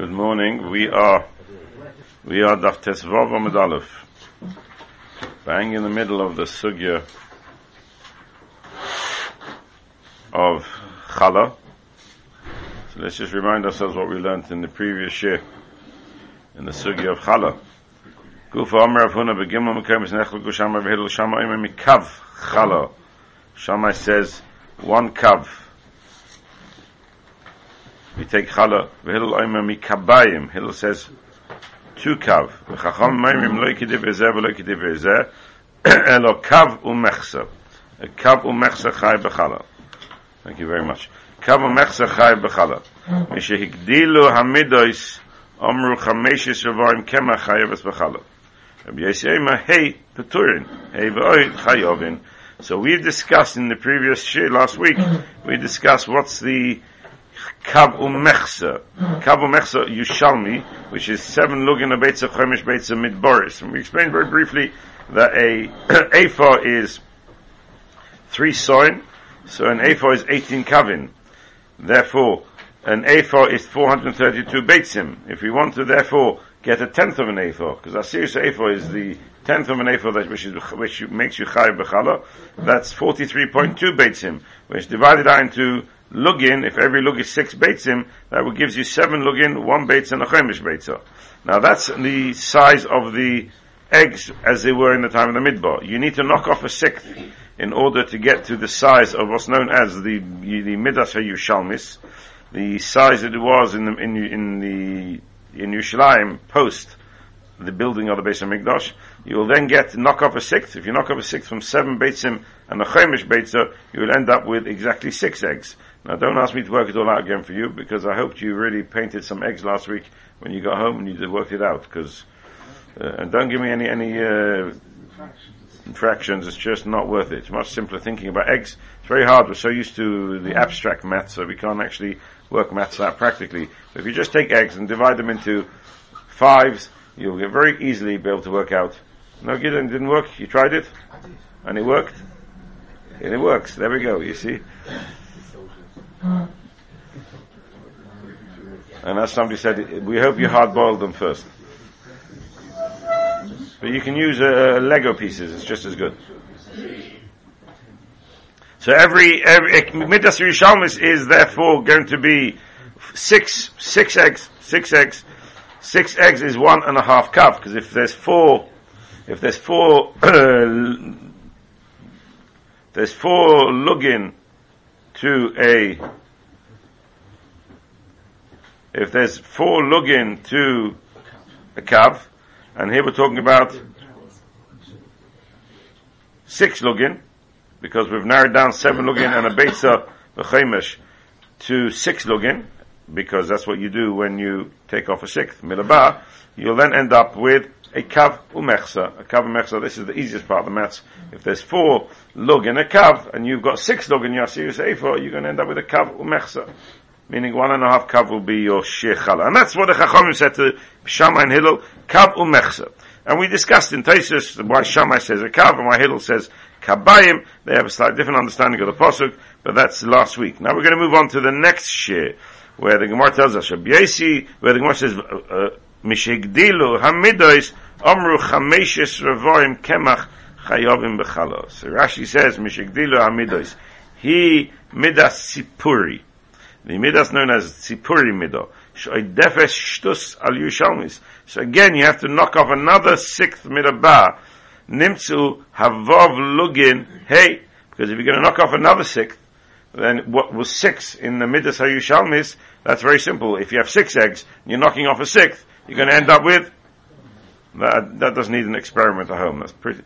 Good morning. We are we are Daf Tesvav Amid bang in the middle of the sugya of Chala. So let's just remind ourselves what we learned in the previous year in the sugya of Chala. Gufa Amr Avhuna Begimel Mekemis Nechel Mikav Chala. Shammai says one kav take v'hillel oimer mikabayim. Hillel says two kav. V'chacham mayim lo elo kav u'mechsa kav u'mechsa b'chala thank you very much. Kav u'mechsa b'chala mishehigdilu hamidois omru revorim kema b'chala Rabbi hey peturin hey chayovin so we discussed in the previous last week we discussed what's the Kav Umechsa. Kav Umechsa Yushalmi, which is seven lugin of Beitza Chomish Beitza Midboris. And we explained very briefly that a Aphor is three soin, so an Aphor is 18 Kavin. Therefore, an Aphor is 432 Beitzim. If we want to therefore get a tenth of an Aphor, because a serious Aphor is the tenth of an Aphor that which, is, which makes you Chayiv B'chala, that's 43.2 Beitzim, which divided out into lugin, if every lug is six beitzim, that gives you seven lugin, one beitz and a chemish beitza. Now that's the size of the eggs as they were in the time of the midbar. You need to knock off a sixth in order to get to the size of what's known as the the midas Yushalmis, the size that it was in the in, in the in Yerushalayim post the building of the Beis HaMikdash. You will then get knock off a sixth. If you knock off a sixth from seven beitzim and a chemish beitza, you will end up with exactly six eggs. Now don't ask me to work it all out again for you because I hoped you really painted some eggs last week when you got home and you worked it out because uh, and don't give me any any uh, fractions. It's just not worth it. It's much simpler thinking about eggs. It's very hard. We're so used to the abstract maths, so we can't actually work maths out practically. But if you just take eggs and divide them into fives, you'll get very easily be able to work out. No, it didn't work. You tried it, and it worked. And it works. There we go. You see. And as somebody said, we hope you hard boil them first. But you can use uh, Lego pieces, it's just as good. So every, every, Midas is therefore going to be six, six eggs, six eggs. Six eggs is one and a half cup, because if there's four, if there's four, there's four lugin to a if there's four lugin to a kav, and here we're talking about six lugin, because we've narrowed down seven lugin and a beitza v'chemesh to six lugin, because that's what you do when you take off a sixth milabah, you'll then end up with a kav umechsa. A kav umechsa, this is the easiest part of the maths. If there's four lug in a kav, and you've got six lug in your serious Aphor, you're going to end up with a kav umechsa. Meaning one and a half kav will be your shechala. And that's what the Chachamim said to Shammai and Hillel, kav umechsa. And we discussed in Taisus why Shammai says a kav and why Hillel says kabayim. They have a slightly different understanding of the pasuk, but that's last week. Now we're going to move on to the next shir, where the Gemara tells us, where the Gemara says, uh, Mishigdilu hamidois omru chameshes revoim kemach chayovim bechalos. So Rashi says Mishigdilu hamidois. He midas Tzipori. The midas known as Tzipori yushalmis. So again, you have to knock off another sixth midabah. Nimtzu havov lugin hey. Because if you're going to knock off another sixth, then what was six in the midas hayushalmis, that's very simple. If you have six eggs, and you're knocking off a sixth, you're going to end up with that, that doesn't need an experiment at home. That's pretty